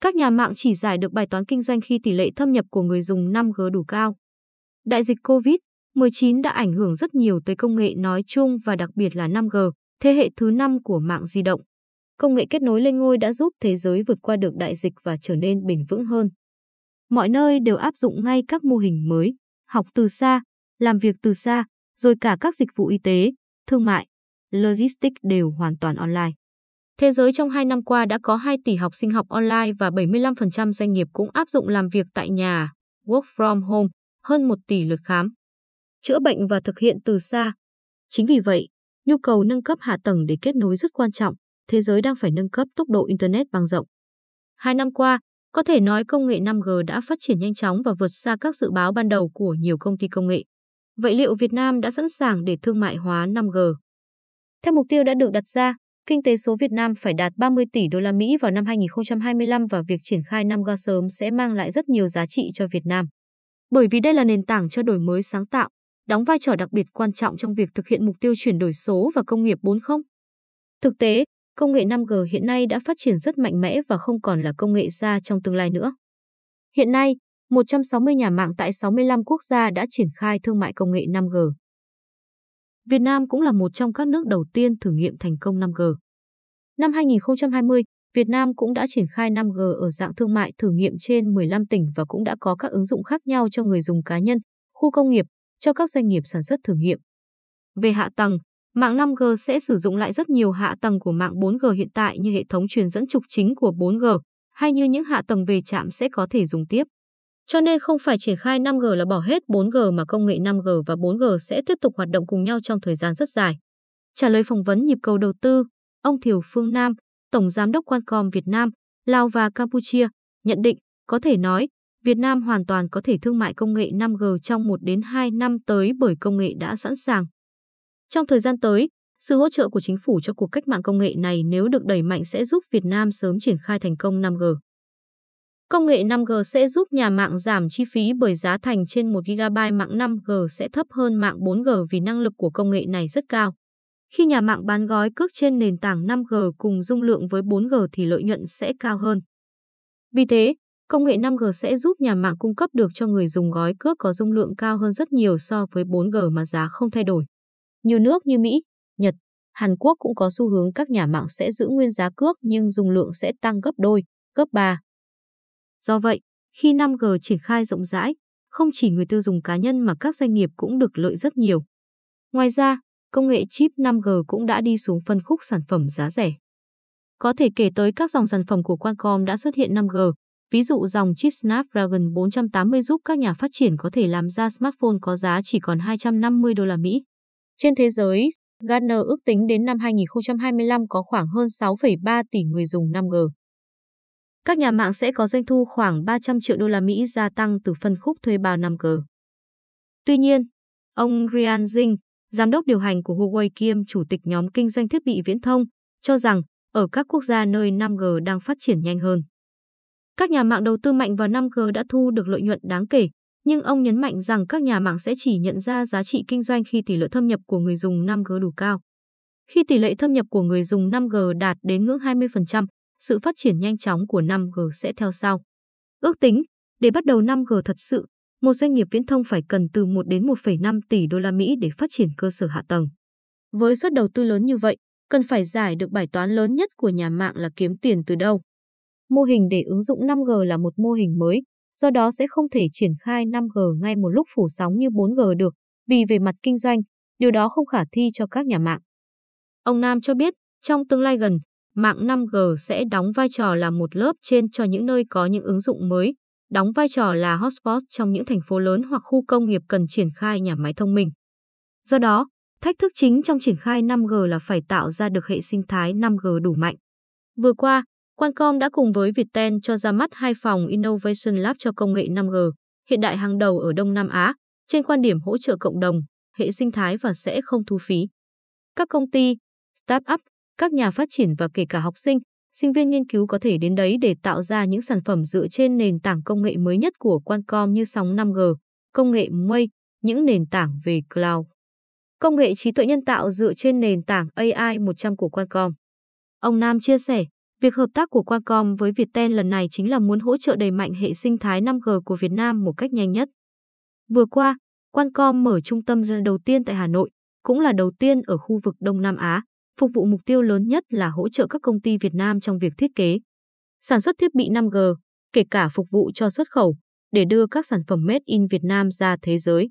Các nhà mạng chỉ giải được bài toán kinh doanh khi tỷ lệ thâm nhập của người dùng 5G đủ cao. Đại dịch COVID-19 đã ảnh hưởng rất nhiều tới công nghệ nói chung và đặc biệt là 5G, thế hệ thứ 5 của mạng di động. Công nghệ kết nối lên ngôi đã giúp thế giới vượt qua được đại dịch và trở nên bền vững hơn. Mọi nơi đều áp dụng ngay các mô hình mới, học từ xa, làm việc từ xa, rồi cả các dịch vụ y tế, thương mại, logistics đều hoàn toàn online. Thế giới trong 2 năm qua đã có 2 tỷ học sinh học online và 75% doanh nghiệp cũng áp dụng làm việc tại nhà, work from home, hơn 1 tỷ lượt khám. Chữa bệnh và thực hiện từ xa. Chính vì vậy, nhu cầu nâng cấp hạ tầng để kết nối rất quan trọng, thế giới đang phải nâng cấp tốc độ Internet bằng rộng. Hai năm qua, có thể nói công nghệ 5G đã phát triển nhanh chóng và vượt xa các dự báo ban đầu của nhiều công ty công nghệ. Vậy liệu Việt Nam đã sẵn sàng để thương mại hóa 5G? Theo mục tiêu đã được đặt ra, kinh tế số Việt Nam phải đạt 30 tỷ đô la Mỹ vào năm 2025 và việc triển khai 5G sớm sẽ mang lại rất nhiều giá trị cho Việt Nam. Bởi vì đây là nền tảng cho đổi mới sáng tạo, đóng vai trò đặc biệt quan trọng trong việc thực hiện mục tiêu chuyển đổi số và công nghiệp 4.0. Thực tế, công nghệ 5G hiện nay đã phát triển rất mạnh mẽ và không còn là công nghệ xa trong tương lai nữa. Hiện nay, 160 nhà mạng tại 65 quốc gia đã triển khai thương mại công nghệ 5G. Việt Nam cũng là một trong các nước đầu tiên thử nghiệm thành công 5G. Năm 2020, Việt Nam cũng đã triển khai 5G ở dạng thương mại thử nghiệm trên 15 tỉnh và cũng đã có các ứng dụng khác nhau cho người dùng cá nhân, khu công nghiệp, cho các doanh nghiệp sản xuất thử nghiệm. Về hạ tầng, mạng 5G sẽ sử dụng lại rất nhiều hạ tầng của mạng 4G hiện tại như hệ thống truyền dẫn trục chính của 4G, hay như những hạ tầng về trạm sẽ có thể dùng tiếp. Cho nên không phải triển khai 5G là bỏ hết 4G mà công nghệ 5G và 4G sẽ tiếp tục hoạt động cùng nhau trong thời gian rất dài. Trả lời phỏng vấn nhịp cầu đầu tư, ông Thiều Phương Nam, Tổng Giám đốc Qualcomm Việt Nam, Lào và Campuchia, nhận định, có thể nói, Việt Nam hoàn toàn có thể thương mại công nghệ 5G trong 1 đến 2 năm tới bởi công nghệ đã sẵn sàng. Trong thời gian tới, sự hỗ trợ của chính phủ cho cuộc cách mạng công nghệ này nếu được đẩy mạnh sẽ giúp Việt Nam sớm triển khai thành công 5G. Công nghệ 5G sẽ giúp nhà mạng giảm chi phí bởi giá thành trên 1 GB mạng 5G sẽ thấp hơn mạng 4G vì năng lực của công nghệ này rất cao. Khi nhà mạng bán gói cước trên nền tảng 5G cùng dung lượng với 4G thì lợi nhuận sẽ cao hơn. Vì thế, công nghệ 5G sẽ giúp nhà mạng cung cấp được cho người dùng gói cước có dung lượng cao hơn rất nhiều so với 4G mà giá không thay đổi. Nhiều nước như Mỹ, Nhật, Hàn Quốc cũng có xu hướng các nhà mạng sẽ giữ nguyên giá cước nhưng dung lượng sẽ tăng gấp đôi, gấp 3. Do vậy, khi 5G triển khai rộng rãi, không chỉ người tiêu dùng cá nhân mà các doanh nghiệp cũng được lợi rất nhiều. Ngoài ra, công nghệ chip 5G cũng đã đi xuống phân khúc sản phẩm giá rẻ. Có thể kể tới các dòng sản phẩm của Qualcomm đã xuất hiện 5G, ví dụ dòng chip Snapdragon 480 giúp các nhà phát triển có thể làm ra smartphone có giá chỉ còn 250 đô la Mỹ. Trên thế giới, Gartner ước tính đến năm 2025 có khoảng hơn 6,3 tỷ người dùng 5G. Các nhà mạng sẽ có doanh thu khoảng 300 triệu đô la Mỹ gia tăng từ phân khúc thuê bao 5G. Tuy nhiên, ông Ryan Jing, giám đốc điều hành của Huawei kiêm chủ tịch nhóm kinh doanh thiết bị viễn thông, cho rằng ở các quốc gia nơi 5G đang phát triển nhanh hơn. Các nhà mạng đầu tư mạnh vào 5G đã thu được lợi nhuận đáng kể, nhưng ông nhấn mạnh rằng các nhà mạng sẽ chỉ nhận ra giá trị kinh doanh khi tỷ lệ thâm nhập của người dùng 5G đủ cao. Khi tỷ lệ thâm nhập của người dùng 5G đạt đến ngưỡng 20%, sự phát triển nhanh chóng của 5G sẽ theo sau. Ước tính, để bắt đầu 5G thật sự, một doanh nghiệp viễn thông phải cần từ 1 đến 1,5 tỷ đô la Mỹ để phát triển cơ sở hạ tầng. Với suất đầu tư lớn như vậy, cần phải giải được bài toán lớn nhất của nhà mạng là kiếm tiền từ đâu. Mô hình để ứng dụng 5G là một mô hình mới, do đó sẽ không thể triển khai 5G ngay một lúc phủ sóng như 4G được, vì về mặt kinh doanh, điều đó không khả thi cho các nhà mạng. Ông Nam cho biết, trong tương lai gần, mạng 5G sẽ đóng vai trò là một lớp trên cho những nơi có những ứng dụng mới, đóng vai trò là hotspot trong những thành phố lớn hoặc khu công nghiệp cần triển khai nhà máy thông minh. Do đó, thách thức chính trong triển khai 5G là phải tạo ra được hệ sinh thái 5G đủ mạnh. Vừa qua, Qualcomm đã cùng với Viettel cho ra mắt hai phòng Innovation Lab cho công nghệ 5G, hiện đại hàng đầu ở Đông Nam Á, trên quan điểm hỗ trợ cộng đồng, hệ sinh thái và sẽ không thu phí. Các công ty, startup, các nhà phát triển và kể cả học sinh, sinh viên nghiên cứu có thể đến đấy để tạo ra những sản phẩm dựa trên nền tảng công nghệ mới nhất của Qualcomm như sóng 5G, công nghệ Mây, những nền tảng về cloud. Công nghệ trí tuệ nhân tạo dựa trên nền tảng AI 100 của Qualcomm. Ông Nam chia sẻ, Việc hợp tác của Qualcomm với Viettel lần này chính là muốn hỗ trợ đẩy mạnh hệ sinh thái 5G của Việt Nam một cách nhanh nhất. Vừa qua, Qualcomm mở trung tâm đầu tiên tại Hà Nội, cũng là đầu tiên ở khu vực Đông Nam Á, phục vụ mục tiêu lớn nhất là hỗ trợ các công ty Việt Nam trong việc thiết kế, sản xuất thiết bị 5G, kể cả phục vụ cho xuất khẩu, để đưa các sản phẩm made in Việt Nam ra thế giới.